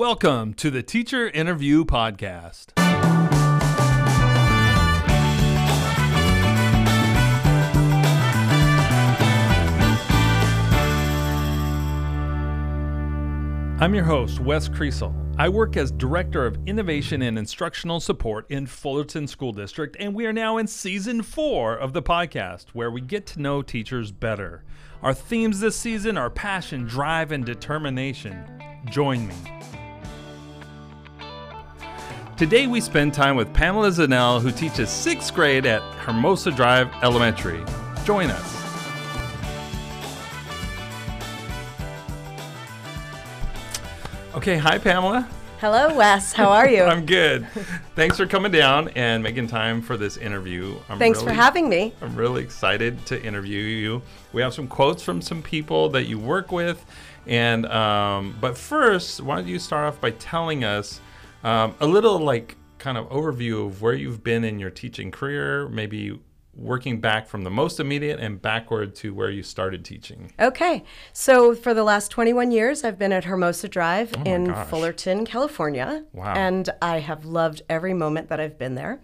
Welcome to the Teacher Interview Podcast. I'm your host, Wes Creasel. I work as Director of Innovation and Instructional Support in Fullerton School District, and we are now in season four of the podcast where we get to know teachers better. Our themes this season are passion, drive, and determination. Join me. Today we spend time with Pamela Zanell, who teaches sixth grade at Hermosa Drive Elementary. Join us. Okay, hi Pamela. Hello, Wes. How are you? I'm good. Thanks for coming down and making time for this interview. I'm Thanks really, for having me. I'm really excited to interview you. We have some quotes from some people that you work with, and um, but first, why don't you start off by telling us um, a little like kind of overview of where you've been in your teaching career, maybe working back from the most immediate and backward to where you started teaching. Okay. So for the last 21 years, I've been at Hermosa Drive Oh in gosh. Fullerton, California. Wow. And I have loved every moment that I've been there.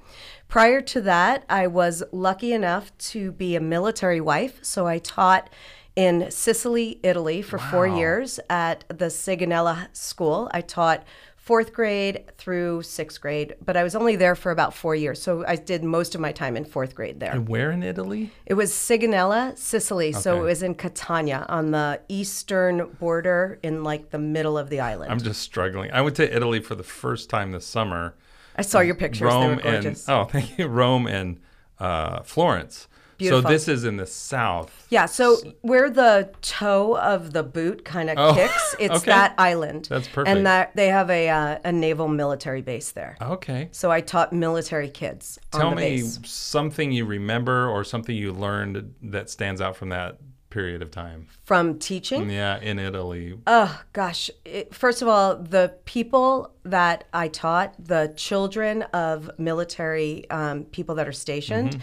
Prior to that, I was lucky enough to be a military wife. So I taught in Sicily, Italy for four years at the Sigonella School. I taught fourth grade through sixth grade, but I was only there for about four years. So I did most of my time in fourth grade there. And where in Italy? It was Sigonella, Sicily. So it was in Catania on the eastern border in like the middle of the island. I'm just struggling. I went to Italy for the first time this summer. I saw your pictures. they were Rome and oh, thank you, Rome and uh, Florence. Beautiful. So this is in the south. yeah, so where the toe of the boot kind of Oh, kicks, it's okay. that island. That's perfect. And that they have a uh, a naval military base there. Okay. So I taught military kids Tell on the me base. something you remember or something you learned that stands out from that period of time. From teaching? Yeah, in Italy. Oh gosh! It, first of all, the people that I taught, the children of military um, people that are stationed, Mm-hmm.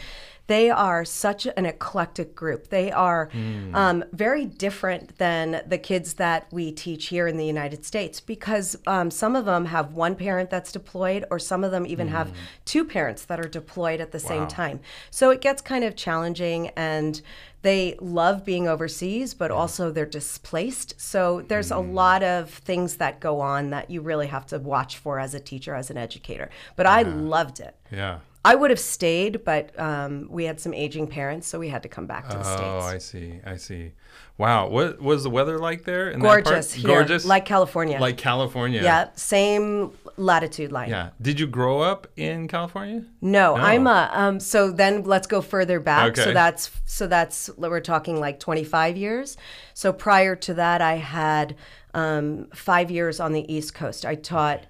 They are such an eclectic group. They are Mm. um, very different than the kids that we teach here in the United States because um, some of them have one parent that's deployed, or some of them even have two parents that are deployed at the Mm. Wow. same time. So it gets kind of challenging and they love being overseas, but also they're displaced. So there's a Mm. lot of things that go on that you really have to watch for as a teacher, as an educator. But I loved it. Yeah. I would have stayed, but um, we had some aging parents, so we had to come back to the states. Oh, I see. I see. Wow. What was the weather like there? In? Gorgeous here, Gorgeous. like California. like California. yeah, same latitude line. Yeah. Did you grow up in California? No, I'm a um so then let's go further back. Okay. So that's so that's we're talking like 25 years. So prior to that I had um 5 years on the East Coast. I taught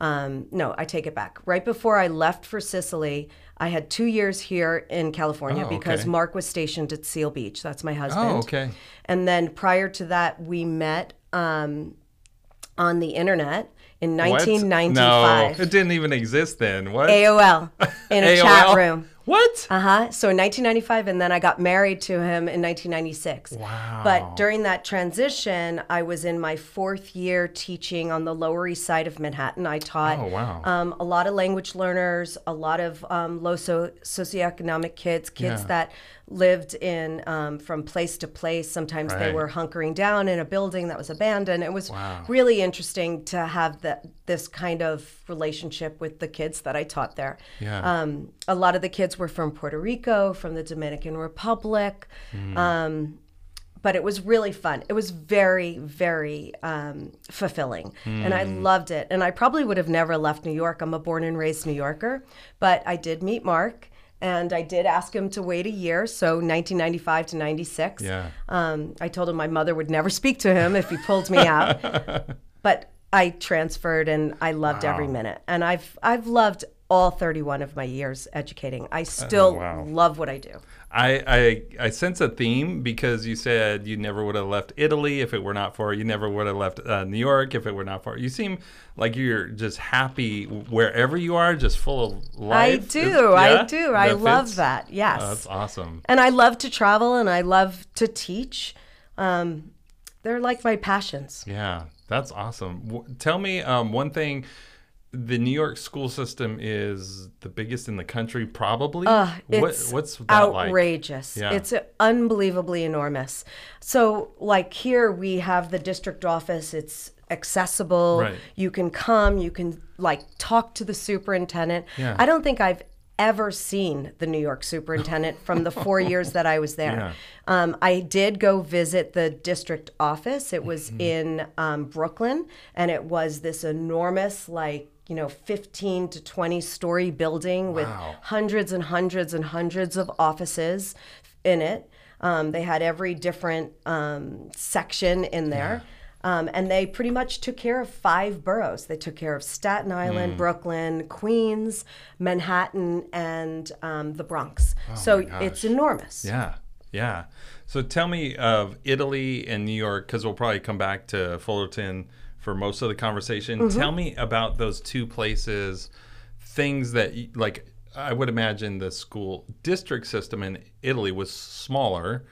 um no, I take it back. Right before I left for Sicily, I had 2 years here in California Oh, because. Mark was stationed at Seal Beach. That's my husband. Oh, okay. And then prior to that we met um on the internet in What? 1995. No, it didn't even exist then. What? AOL in a AOL? chat room. What? Uh huh. So in 1995, and then I got married to him in 1996. Wow. But during that transition, I was in my fourth year teaching on the Lower East Side of Manhattan. I taught Oh, wow. um, a lot of language learners, a lot of um, low so- socioeconomic kids, kids Yeah. that lived in um, from place to place. Sometimes they were hunkering down in a building that was abandoned. It was Wow. really interesting to have that this kind of relationship with the kids that I taught there. Yeah. Um, a lot of the kids were from Puerto Rico, from the Dominican Republic. Hmm. Um, but it was really fun. It was very, very um, fulfilling. And I Hmm. loved it. And I probably would have never left New York. I'm a born and raised New Yorker. But I did meet Mark. And I did ask him to wait a year, so 1995 to 96. Yeah. Um, I told him my mother would never speak to him if he pulled me out. but I transferred and I loved every minute. And I've I've loved all 31 of my years educating. I still Oh, wow. love what I do. I, I I sense a theme because you said you never would have left Italy if it were not for you never would have left uh, New York if it were not for you seem like you're just happy wherever you are just full of life. I do. Is- I do. I That love fits? that. Yes. Oh, that's awesome. and I love to travel and I love to teach. Um, they're like my passions. Yeah. That's awesome. W- tell me um, one thing. The New York school system is the biggest in the country, probably. Uh, what, it's what's that like? outrageous. Yeah. It's unbelievably enormous. So, like here, we have the district office. It's accessible. Right. You can come. You can like talk to the superintendent. Yeah. I don't think I've ever seen the New York superintendent from the four years that I was there. Yeah. Um, I did go visit the district office. It was Mm-hmm. in um, Brooklyn, and it was this enormous, like, you know, 15 to 20 story building with Wow. hundreds and hundreds and hundreds of offices in it. Um, they had every different um, section in there. Um, and they pretty much took care of five boroughs. They took care of Staten. Island, Brooklyn, Queens, Manhattan, and um, the Bronx. so Oh my it's enormous. Yeah, yeah. So tell me of Italy and New York, because we'll probably come back to Fullerton for most of the conversation. Mm-hmm. Tell me about those two places, things that like I would imagine the school district system in Italy was smaller.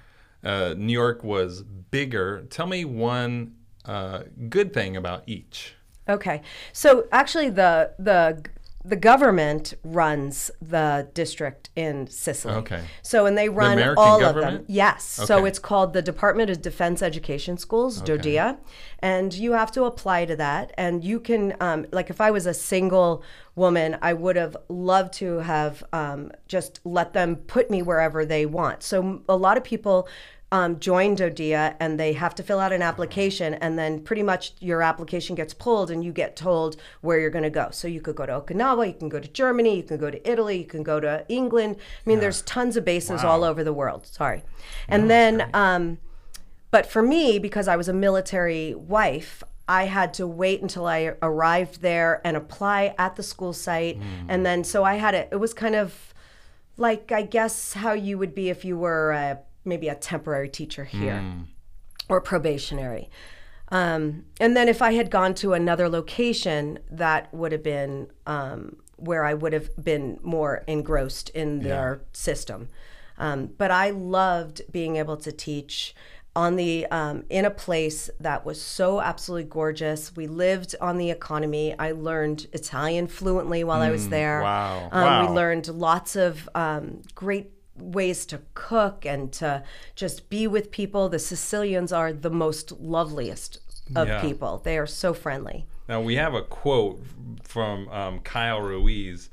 Uh, New York was bigger. Tell me one uh, good thing about each. Okay. So actually the the the government runs the district in Sicily. Okay. So and they run American all of them. Yes. Okay. So it's called the Department of Defense Education Schools, DODEA, and you have to apply to that. And you can, um, like, if I was a single woman, I would have loved to have um, just let them put me wherever they want. So a lot of people um, join DODEA and they have to fill out an application, and then pretty much your application gets pulled, and you get told where you're going to go. So you could go to Okinawa, you can go to Germany, you can go to Italy, you can go to England. I mean, there's tons of bases all over the world. Sorry, and then. Um, but for me, because I was a military wife, I had to wait until I arrived there and apply at the school site. And then, so I had it, it was kind of like, I guess, how you would be if you were a, maybe a temporary teacher here or probationary. Um, and then if I had gone to another location, that would have been um, where I would have been more engrossed in their system. Um, but I loved being able to teach on the um, in a place that was so absolutely gorgeous. We lived on the economy. I learned Italian fluently while I was there. wow. Um, Wow. We learned lots of um, great ways to cook and to just be with people. The Sicilians are the most loveliest of Yeah. people. They are so friendly. Now we have a quote from um, Kyle Ruiz,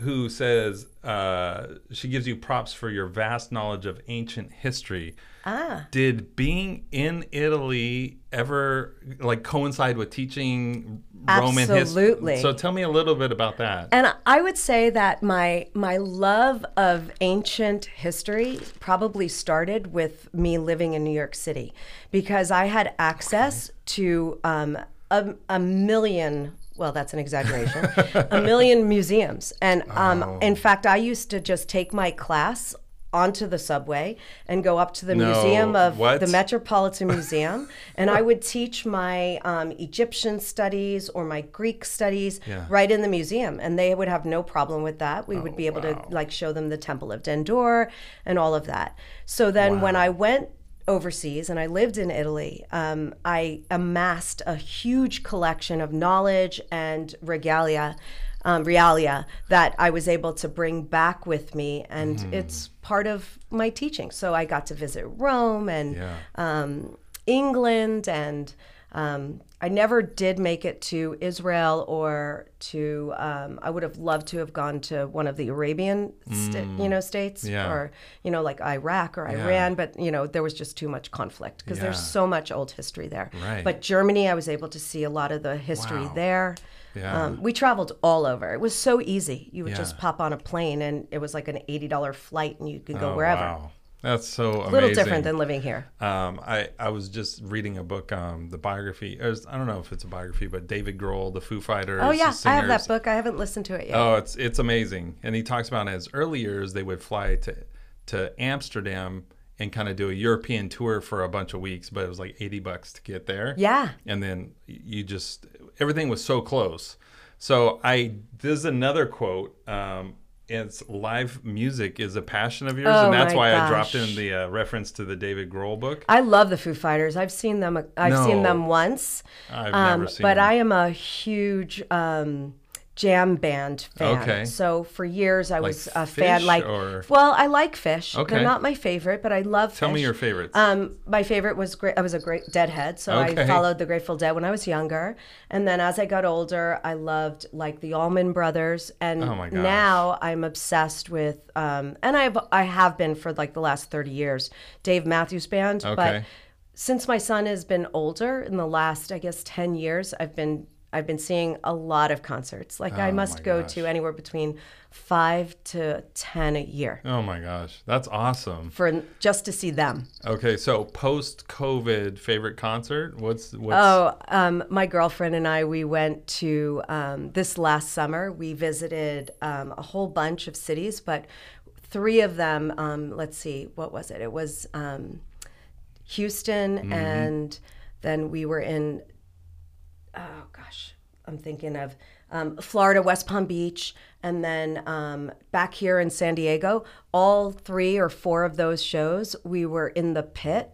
who says uh, she gives you props for your vast knowledge of ancient history. Ah. Did being in Italy ever like coincide with teaching Roman Absolutely. history? So tell me a little bit about that. And I would say that my my love of ancient history probably started with me living in New York City, because I had access to um, a, a million. Well, that's an exaggeration. a million museums, and um, Oh. in fact, I used to just take my class onto the subway and go up to the No, museum of what? the Metropolitan Museum, and I would teach my um, Egyptian studies or my Greek studies Yeah. right in the museum, and they would have no problem with that. We would be able wow. to like show them the Temple of Dendur and all of that. So then, when I went overseas and I lived in Italy, um, I amassed a huge collection of knowledge and regalia. Um, realia that I was able to bring back with me, and Mm-hmm. it's part of my teaching. So I got to visit Rome and Yeah. um, England, and um, I never did make it to Israel or to. Um, I would have loved to have gone to one of the Arabian, sta- you know, states Mm. Yeah. or you know, like Iraq or Yeah. Iran, but you know, there was just too much conflict because there's so much old history there. Right. But Germany, I was able to see a lot of the history Wow. there. Yeah. Um, we traveled all over. It was so easy. You would Yeah. just pop on a plane, and it was like an eighty dollar flight, and you could go Oh, wherever. Wow. That's so amazing. A little different than living here. Um, I, I was just reading a book, um, the biography. Or I don't know if it's a biography, but David Grohl, the Foo Fighters. Oh yeah, I have that book. I haven't listened to it yet. Oh, it's it's amazing, and he talks about in his early years they would fly to to Amsterdam and kind of do a European tour for a bunch of weeks, but it was like eighty bucks to get there. Yeah. and then you just everything was so close. So I this is another quote. Um, it's live music is a passion of yours, Oh and that's why I dropped in the uh, reference to the David Grohl book. I love the Foo Fighters. I've seen them. I've No. seen them once. I've Um, never seen. but them. I am a huge um, jam band fan. Okay. So for years I was a fan. Like, or- well, I like Phish. Okay. They're not my favorite, but I love. Tell me your favorites. Um, my favorite was great. I was a great Deadhead, so Okay. I followed the Grateful Dead when I was younger, and then as I got older, I loved like the Allman Brothers, and Oh now I'm obsessed with. Um, and I've I have been for like the last thirty years, Dave Matthews Band, Okay. but since my son has been older in the last i guess 10 years i've been i've been seeing a lot of concerts like i Oh must go gosh. to anywhere between 5 to 10 a year oh my gosh, that's awesome. for just to see them Okay, so post COVID favorite concert? What's what's oh um, my girlfriend and i we went to um, this last summer we visited um, a whole bunch of cities but three of them um, let's see what was it it was um, houston Mm-hmm. and then we were in oh gosh, I'm thinking of um, Florida, West Palm Beach, and then um, back here in San Diego. All three or four of those shows, we were in the pit.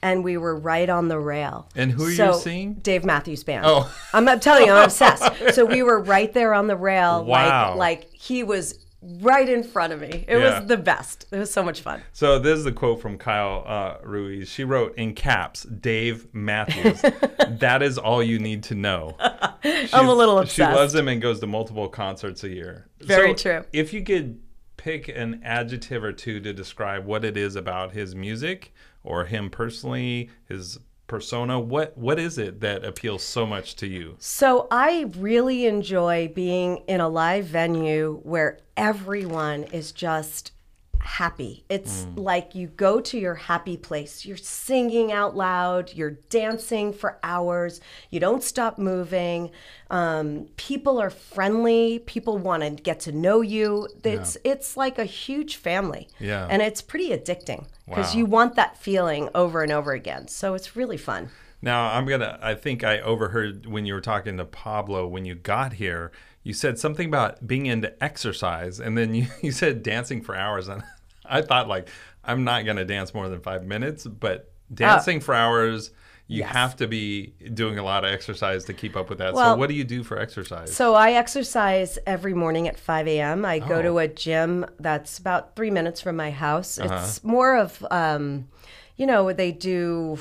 And we were right on the rail. And who are you seeing? Dave Matthews Band. Oh. I'm, I'm telling you, I'm obsessed. So we were right there on the rail. Wow. Like, like he was right in front of me. It Yeah. was the best. It was so much fun. So this is the quote from Kyle uh, Ruiz. She wrote in caps, "Dave Matthews. that is all you need to know." I'm a little obsessed. She loves him and goes to multiple concerts a year. Very So true. If you could pick an adjective or two to describe what it is about his music or him personally, his persona, what what is it that appeals so much to you? So I really enjoy being in a live venue where everyone is just happy. It's like you go to your happy place. You're singing out loud, you're dancing for hours, you don't stop moving. Um, people are friendly, people want to get to know you. It's it's like a huge family. Yeah. And it's pretty addicting because Wow. you want that feeling over and over again. So it's really fun. Now I'm gonna. I think I overheard when you were talking to Pablo when you got here. You said something about being into exercise, and then you, you said dancing for hours, and I thought like I'm not gonna dance more than five minutes, but dancing for hours, you Uh, Yes. have to be doing a lot of exercise to keep up with that. so what do you do for exercise? So I exercise every morning at 5 a.m. I go Oh. to a gym that's about three minutes from my house. Uh-huh. It's more of, um, you know, they do.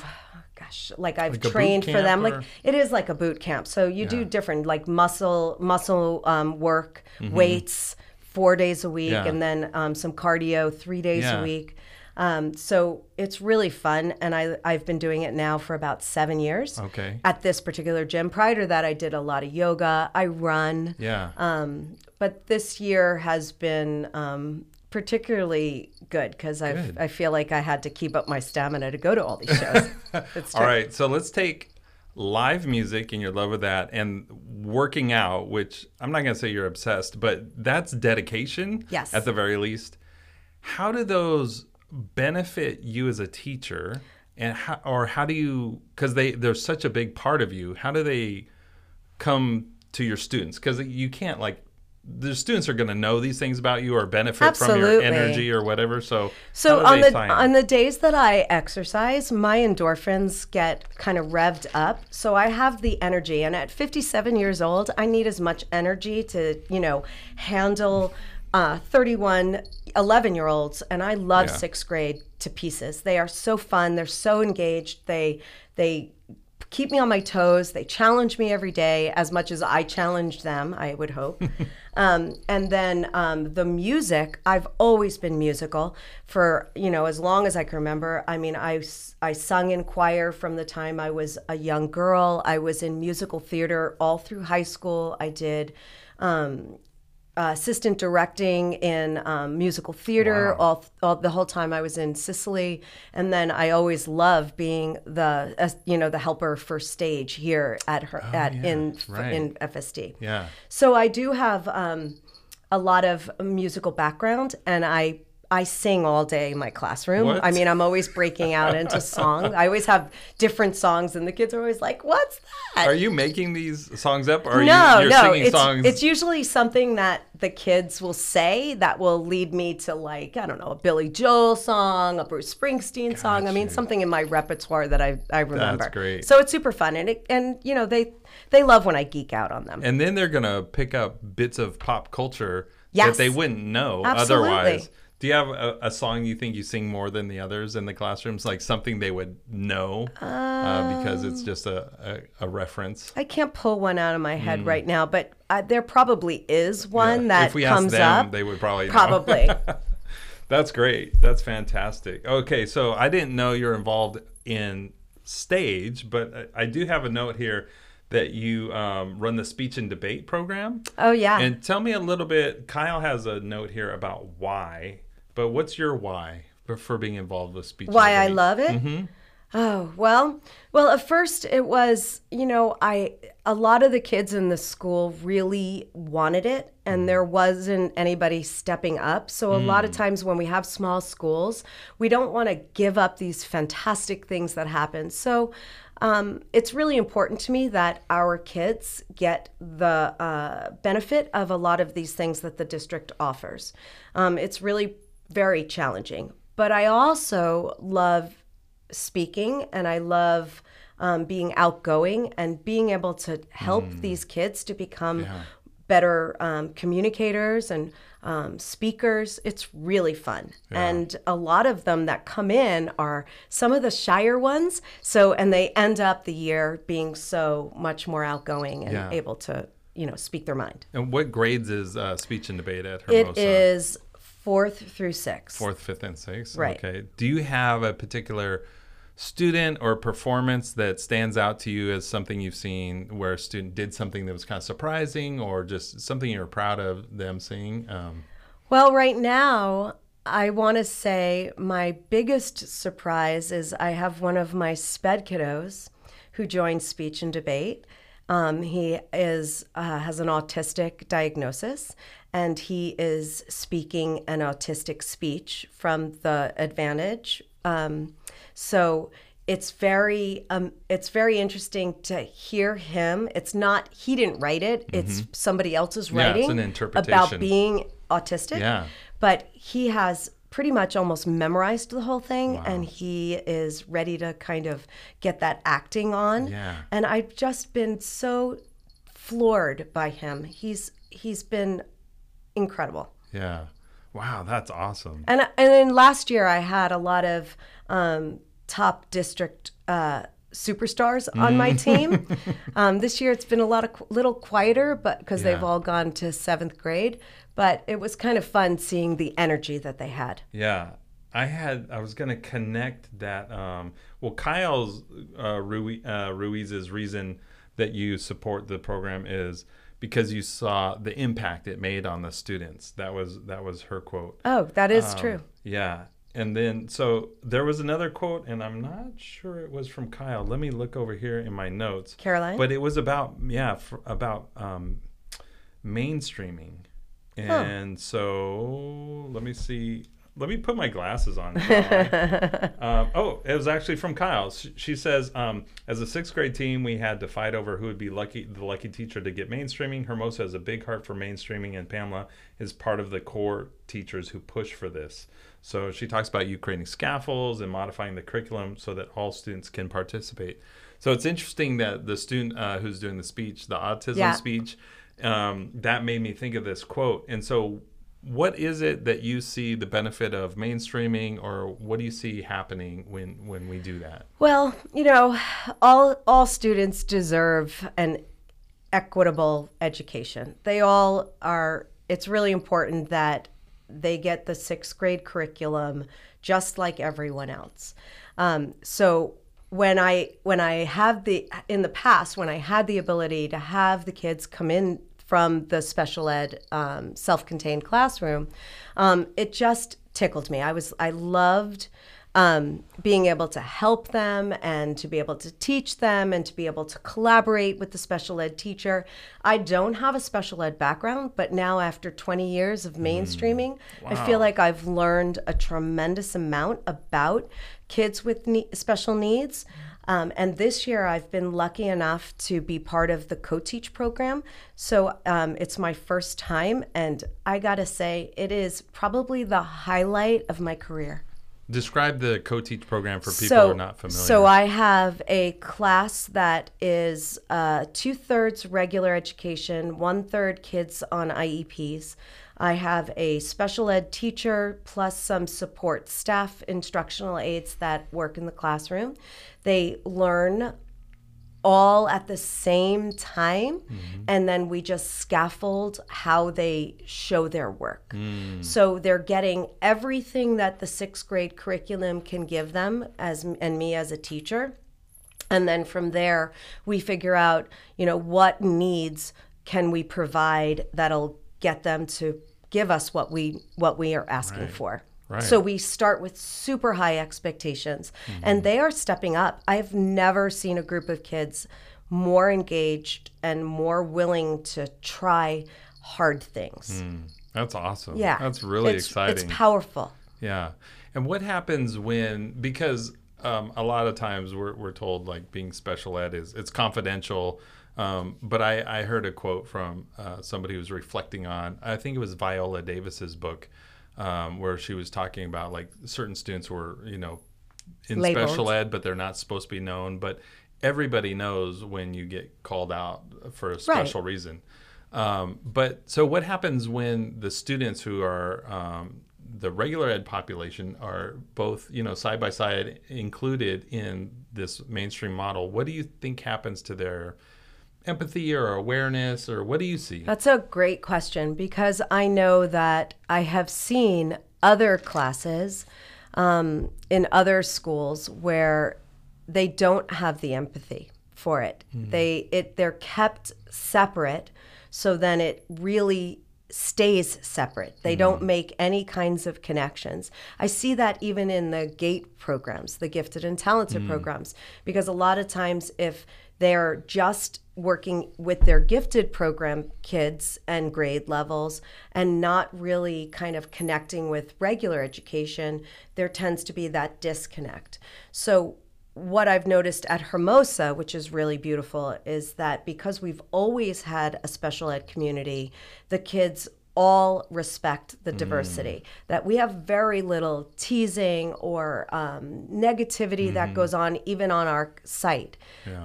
Gosh, like I've Like trained for them. or- Like it is like a boot camp. So you do different like muscle muscle um, work, weights four days a week, Mm-hmm. Yeah. and then um, some cardio three days Yeah. a week. Um, so it's really fun, and I I've been doing it now for about seven years okay. at this particular gym. Prior to that, I did a lot of yoga. I run. Yeah. Um, but this year has been um, particularly good because I I feel like I had to keep up my stamina to go to all these shows. All so let's take live music and your love of that and working out, which I'm not going to say you're obsessed, but that's dedication Yes. at the very least. How do those benefit you as a teacher and how, or how do you cuz they they're such a big part of you. How do they come to your students cuz you can't like the students are going to know these things about you or benefit from your energy or whatever. So, So on the in? on the days that I exercise, my endorphins get kind of revved up. So I have the energy, and at 57 years old, I need as much energy to you know handle uh, 31 11 year olds, and I love Yeah. sixth grade to pieces. They are so fun. They're so engaged. They they keep me on my toes. They challenge me every day as much as I challenge them, I would hope. um, and then um, the music, I've always been musical for, you know, as long as I can remember. I mean, I, I sung in choir from the time I was a young girl. I was in musical theater all through high school. I did. Um, uh, assistant directing in um, musical theater Wow. all, all the whole time I was in Sicily, and then I always loved being the uh, you know the helper for stage here at her at Oh, yeah, in right. in FSD. yeah. So I do have um, a lot of musical background, and I I sing all day in my classroom. What? I mean, I'm always breaking out into song. I always have different songs, and the kids are always like, "What's that?" Are you making these songs up, or are no, you, you're no. singing It's songs? it's usually something that the kids will say that will lead me to like I don't know a Billy Joel song, a Bruce Springsteen song. I mean, something in my repertoire that I I remember. great. So it's super fun, and it, and you know they they love when I geek out on them. and then they're gonna pick up bits of pop culture Yes. that they wouldn't know Absolutely. otherwise. Do you have a, a song you think you sing more than the others in the classrooms, like something they would know uh, because it's just a, a, a reference? I can't pull one out of my head right now, but uh, there probably is one Yeah. that if we comes them, up. they would probably know. Probably. That's great. That's fantastic. Okay, so I didn't know you're involved in stage, but I I do have a note here that you um, run the speech and debate program. oh yeah. And tell me a little bit. Kyle has a note here about why, but what's your why for, being involved with speech? why I love it. Mm-hmm. Oh, well, well, at first it was, you know, I a lot of the kids in the school really wanted it and there wasn't anybody stepping up. So a lot of times when we have small schools, we don't want to give up these fantastic things that happen. So um, it's really important to me that our kids get the uh, benefit of a lot of these things that the district offers. Um, it's really very challenging. But I also love speaking and I love um, being outgoing and being able to help these kids to become better um, communicators and um, speakers. It's really fun. And a lot of them that come in are some of the shyer ones. So, and they end up the year being so much more outgoing and Yeah. able to, you know, speak their mind. And what grades is uh, speech and debate at Hermosa? It is fourth through sixth. fourth, fifth, and sixth. Right. Okay. Do you have a particular student or performance that stands out to you as something you've seen where a student did something that was kind of surprising or just something you're proud of them seeing? Um, Well, right now, I want to say my biggest surprise is I have one of my sped kiddos who joined speech and debate. Um, he is uh, has an autistic diagnosis, and he is speaking an autistic speech from the Advantage. Um, so it's very um, it's very interesting to hear him. It's not he didn't write it; it's somebody else's Mm-hmm. Yeah, writing interpretation. about being autistic. Yeah. But he has pretty much almost memorized the whole thing and he is ready to kind of get that acting on. Yeah. And I've just been so floored by him. He's he's been incredible. yeah. Wow, that's awesome. And and then last year I had a lot of um, top district uh, superstars on my Mm. team. um, this year it's been a lot of qu- little quieter, but because they've all gone to seventh grade. But it was kind of fun seeing the energy that they had. Yeah. I had I was gonna connect that. Um, well, Kyle's uh, Rui, uh, Ruiz's reason that you support the program is because you saw the impact it made on the students. That was that was her quote. Oh, that is Um, true. Yeah. And then, so there was another quote, and I'm not sure it was from Kyle. Let me look over here in my notes. Caroline? But it was about, yeah, for, about um, mainstreaming. And so let me see. Let me put my glasses on. Um, oh, it was actually from Kyle. She, she says, um, as a sixth grade team, we had to fight over who would be lucky, the lucky teacher to get mainstreaming. Hermosa has a big heart for mainstreaming, and Pamela is part of the core teachers who push for this. So she talks about you creating scaffolds and modifying the curriculum so that all students can participate. So it's interesting that the student uh, who's doing the speech, the autism Yeah. speech, um, that made me think of this quote. And so, what is it that you see the benefit of mainstreaming, or what do you see happening when when we do that? Well, you know, all all students deserve an equitable education. They all are it's really important that they get the 6th grade curriculum just like everyone else. Um, so when I when I have the in the past when I had the ability to have the kids come in from the special ed um, self-contained classroom, um, it just tickled me. I was I loved um, being able to help them and to be able to teach them and to be able to collaborate with the special ed teacher. I don't have a special ed background, but now after 20 years of mainstreaming, I feel like I've learned a tremendous amount about kids with ne- special needs. Um, and this year, I've been lucky enough to be part of the co teach program. So um, it's my first time. And I got to say, it is probably the highlight of my career. Describe the co-teach program for people who are not familiar. So I have a class that is uh, two thirds regular education, one third kids on IEPs. I have a special ed teacher plus some support staff, instructional aides that work in the classroom. They learn all at the same time mm-hmm. and then we just scaffold how they show their work. Mm. So they're getting everything that the sixth grade curriculum can give them as and me as a teacher. And then from there we figure out you know what needs can we provide that'll get them to give us what we what we are asking for Right. so we start with super high expectations and they are stepping up i've never seen a group of kids more engaged and more willing to try hard things That's awesome. yeah That's really It's- exciting. it's powerful Yeah. And what happens when because um, a lot of times we're, we're told like being special ed is it's confidential. Um, but I, I heard a quote from uh, somebody who was reflecting on I think it was Viola Davis's book um, where she was talking about like certain students were you know in Labeled. special ed but they're not supposed to be known but everybody knows when you get called out for a special reason. Um, but so what happens when the students who are um, the regular ed population are both, you know, side by side included in this mainstream model? What do you think happens to their empathy or awareness, or what do you see? That's a great question because I know that I have seen other classes um, in other schools where they don't have the empathy for it. Mm-hmm. They it they're kept separate, so then it really stays separate. They mm-hmm. don't make any kinds of connections. I see that even in the GATE programs, the gifted and talented mm. programs, because a lot of times if they're just working with their gifted program kids and grade levels and not really kind of connecting with regular education, there tends to be that disconnect. So what I've noticed at Hermosa, which is really beautiful, is that because we've always had a special ed community, the kids all respect the diversity. That we have very little teasing or um, negativity that goes on even on our site.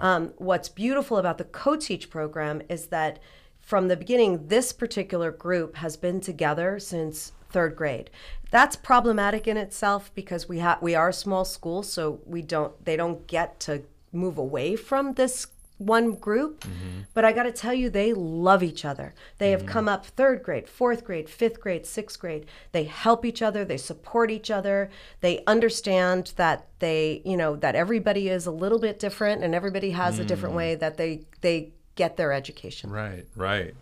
Um, what's beautiful about the co teach program is that from the beginning, this particular group has been together since third grade. That's problematic in itself because we have we are a small school, so we don't they don't get to move away from this one group. But I got to tell you, they love each other. They have come up third grade, fourth grade, fifth grade, sixth grade. They help each other. They support each other. They understand that they, you know, that everybody is a little bit different and everybody has a different way that they they get their education. Right, right.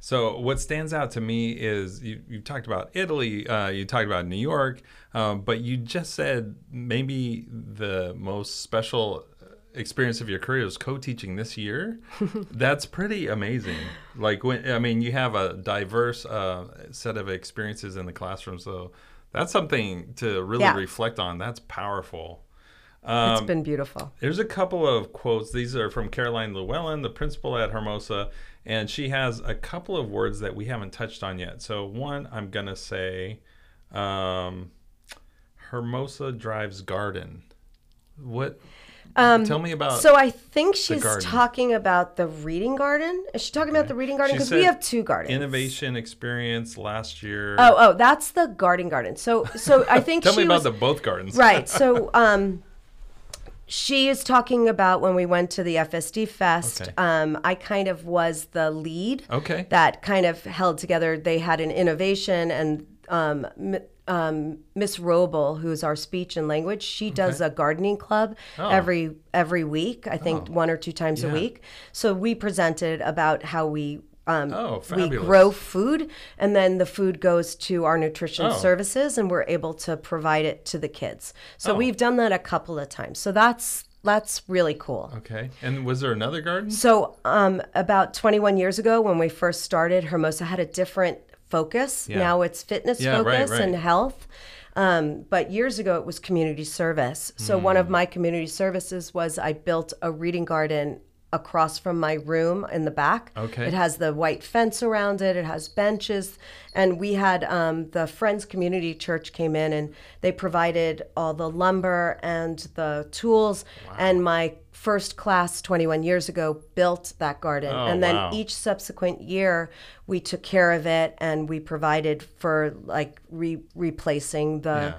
So what stands out to me is you, you talked about Italy, uh, you talked about New York, um, but you just said maybe the most special experience of your career is co-teaching this year. That's pretty amazing. Like when I mean, you have a diverse uh, set of experiences in the classroom, so that's something to really Yeah. reflect on. That's powerful. It's been beautiful. There's a couple of quotes. These are from Caroline Llewellyn, the principal at Hermosa, and she has a couple of words that we haven't touched on yet. So one, I'm gonna say, um, Hermosa drives garden. What? Tell me about. Um, So I think she's garden. talking about the reading garden. Is she talking about the reading garden? Because we have two gardens. innovation experience last year. Oh, oh, that's the garden garden. So, so I think tell me about was, the both gardens. right. So, um, she is talking about when we went to the FSD Fest. Okay. Um, I kind of was the lead. Okay. That kind of held together. They had an innovation, and um, um, Miss Roble, who's our speech and language, she does a gardening club Oh. every every week. I think one or two times Yeah. a week. So we presented about how we um, Oh, we grow food, and then the food goes to our nutrition Oh. services, and we're able to provide it to the kids. So Oh. we've done that a couple of times. So that's that's really cool. Okay. And was there another garden? So, um, about 21 years ago, when we first started, Hermosa had a different focus. Yeah. Now it's fitness Yeah, right, focus and health. Um, but years ago, it was community service. So, one Hmm. of my community services was I built a reading garden across from my room in the back. Okay. It has the white fence around it, it has benches. And we had um, the Friends Community Church came in and they provided all the lumber and the tools. And my first class 21 years ago built that garden. Oh, and then wow. each subsequent year, we took care of it and we provided for like re- replacing the.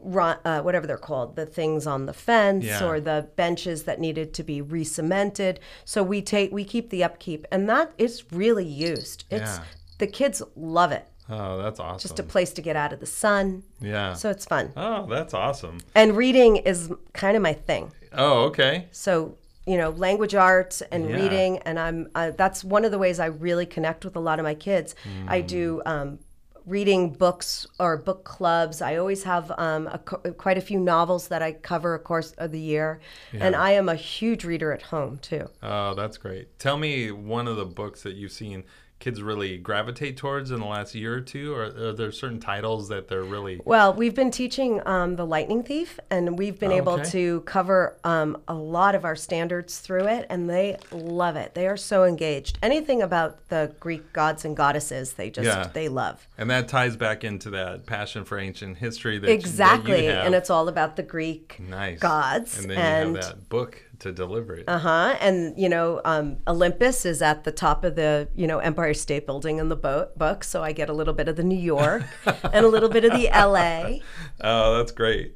ru- Uh, whatever they're called, the things on the fence Yeah. or the benches that needed to be re-cemented. So we take we keep the upkeep, and that is really used. It's Yeah. the kids love it. Oh, that's awesome. Just a place to get out of the sun. yeah. So it's fun. oh, that's awesome. And reading is kind of my thing. Oh, okay. So you know, language arts and Yeah. reading, and I'm uh, that's one of the ways I really connect with a lot of my kids. I do. Um, Reading books or book clubs. I always have um, a, quite a few novels that I cover a course of the year, and I am a huge reader at home too. Oh, that's great. Tell me one of the books that you've seen kids really gravitate towards in the last year or two, or are there certain titles that they're really? Well, we've been teaching um, the Lightning Thief, and we've been Oh, able okay. to cover um, a lot of our standards through it, and they love it. They are so engaged. Anything about the Greek gods and goddesses, they just Yeah. they love. And that ties back into that passion for ancient history that that Exactly, have. and it's all about the Greek nice gods, and then and you have that book to deliver it. uh huh, and you know um, Olympus is at the top of the you know Empire State Building in the bo- book, so I get a little bit of the New York and a little bit of the L.A. Oh, that's great.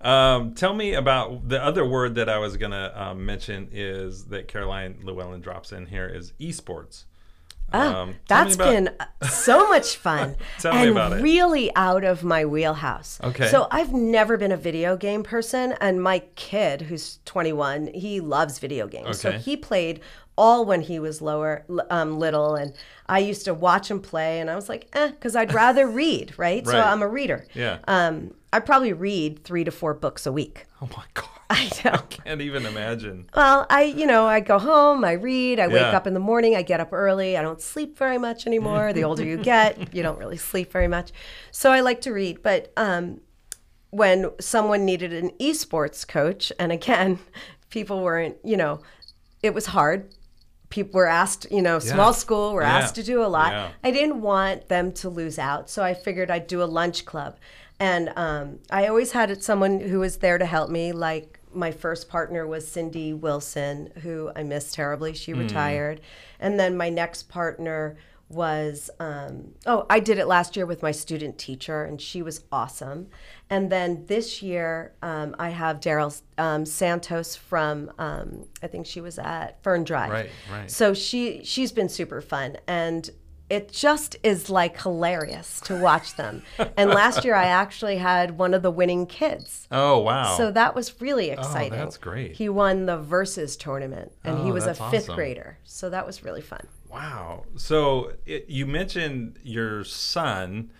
Um, tell me about the other word that I was gonna um, mention is that Caroline Llewellyn drops in here is esports. Ah, Um, That's about- been so much fun Tell me and about it. really out of my wheelhouse. Okay. So I've never been a video game person, and my kid, who's 21, he loves video games. Okay. So he played all when he was lower, um, little, and I used to watch him play, and I was like, eh, because I'd rather read, right? So I'm a reader. Yeah. Um, I probably read three to four books a week. oh my god. I know. Can't even imagine. Well, I, you know, I go home, I read, I wake up in the morning, I get up early. I don't sleep very much anymore. The older you get, you don't really sleep very much. So I like to read. But um, when someone needed an esports coach, and again, people weren't, you know, it was hard. People were asked, you know, small school, were Yeah. asked to do a lot. Yeah. I didn't want them to lose out, so I figured I'd do a lunch club. And um, I always had someone who was there to help me. Like my first partner was Cindy Wilson, who I miss terribly. She Hmm. retired. And then my next partner was, um, oh, I did it last year with my student teacher, and she was awesome. And then this year, um, I have Daryl um, Santos from, um, I think she was at Fern Drive. Right, right. So she she's been super fun and it just is like hilarious to watch them. and last year I actually had one of the winning kids. Oh wow. So that was really exciting. Oh, that's great. He won the versus tournament and he Oh, was a 5th awesome. grader. So that was really fun. Wow. So it, you mentioned your son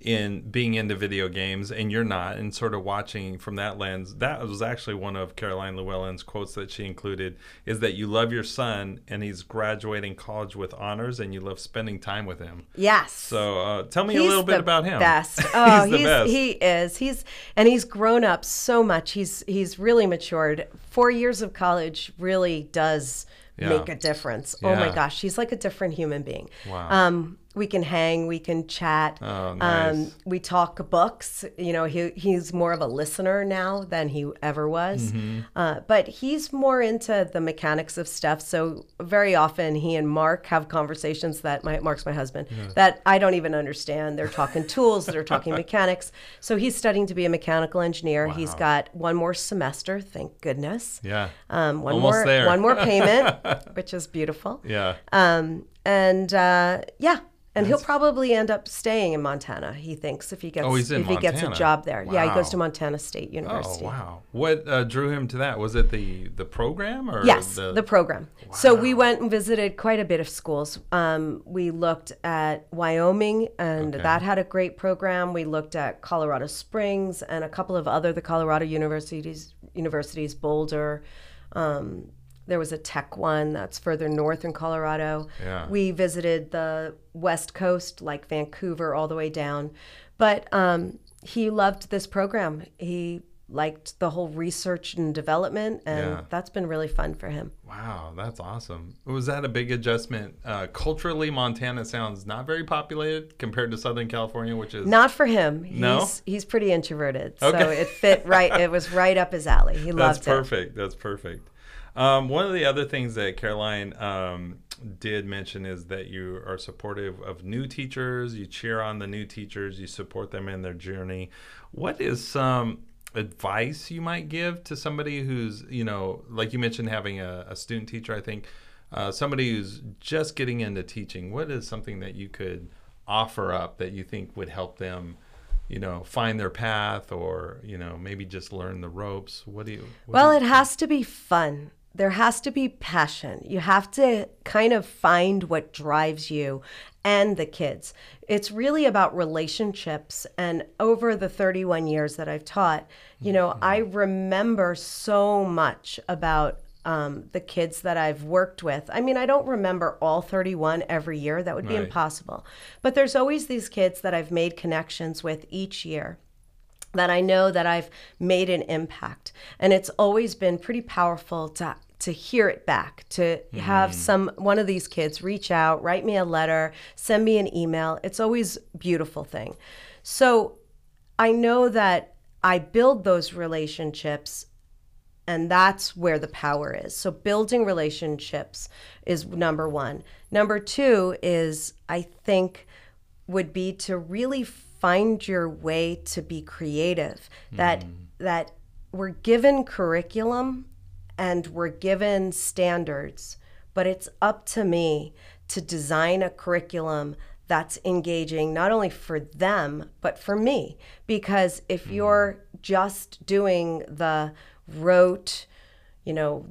in being into video games and you're not and sort of watching from that lens that was actually one of caroline llewellyn's quotes that she included is that you love your son and he's graduating college with honors and you love spending time with him Yes. so uh, tell me a little bit about him Best. Oh, he's the best He is. He's and he's grown up so much. He's he's really matured. Four years of college really does Yeah. make a difference. Oh my gosh, she's like a different human being. Wow. Um, we can hang, we can chat. Oh, nice. um, we talk books. You know, he he's more of a listener now than he ever was. Mm-hmm. Uh, but he's more into the mechanics of stuff. So very often he and Mark have conversations that my Mark's my husband that I don't even understand. They're talking tools, they're talking mechanics. So he's studying to be a mechanical engineer. He's got one more semester, thank goodness. yeah Um, one Almost more there. one more payment, which is beautiful. yeah Um, and uh, yeah, And he'll probably end up staying in Montana. He thinks if he gets Oh, if he gets a job there. Yeah, he goes to Montana State University. Oh wow! What uh, drew him to that? Was it the the program or Yes, the, the, program. So we went and visited quite a bit of schools. Um, we looked at Wyoming, and Okay. that had a great program. We looked at Colorado Springs and a couple of other the Colorado universities, universities Boulder. Um, there was a tech one that's further north in Colorado. Yeah. We visited the West Coast, like Vancouver, all the way down. But um, he loved this program. He liked the whole research and development, and Yeah. that's been really fun for him. Wow, that's awesome. Was that a big adjustment? Uh, culturally, Montana sounds not very populated compared to Southern California, which is Not for him. No? he's pretty introverted, so Okay. it fit right. It was right up his alley. He That's loved it. That's perfect. That's perfect. Um, one of the other things that Caroline um, did mention is that you are supportive of new teachers. You cheer on the new teachers. You support them in their journey. What is some advice you might give to somebody who's, you know, like you mentioned, having a, a student teacher? I think uh, somebody who's just getting into teaching. What is something that you could offer up that you think would help them? you know, find their path or, you know, maybe just learn the ropes? What do you? what Well, do it has to be fun. There has to be passion. You have to kind of find what drives you and the kids. It's really about relationships. And over the 31 years that I've taught, you know, I remember so much about um, the kids that I've worked with. I mean, I don't remember all 31 every year, that would be Right. impossible. But there's always these kids that I've made connections with each year that I know that I've made an impact. And it's always been pretty powerful to to hear it back, to have mm. some one of these kids reach out, write me a letter, send me an email. It's always a beautiful thing. So I know that I build those relationships and that's where the power is. So building relationships is number 1. Number 2 is I think would be to really find your way to be creative. That hmm. that we're given curriculum and we're given standards, but it's up to me to design a curriculum that's engaging not only for them but for me because if hmm. you're just doing the rote you know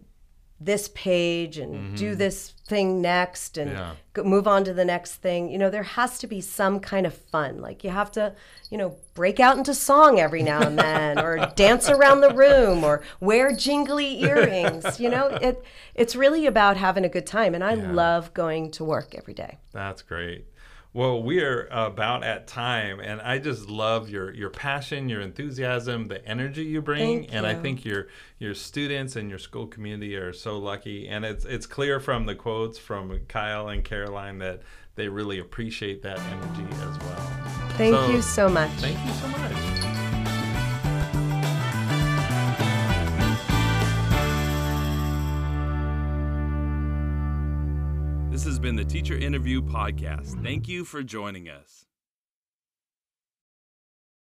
this page and do mm-hmm. this thing next and Yeah. go, move on to the next thing. You know, there has to be some kind of fun. Like you have to, you know, break out into song every now and then or dance around the room or wear jingly earrings. You know, it it's really about having a good time and I love going to work every day. That's great. Well, we are about at time, and I just love your your passion, your enthusiasm, the energy you bring, Thank and I think your your students and your school community are so lucky. And it's it's clear from the quotes from Kyle and Caroline that they really appreciate that energy as well. Thank So, you so much. Thank you so much. This has been the Teacher Interview Podcast. Thank you for joining us.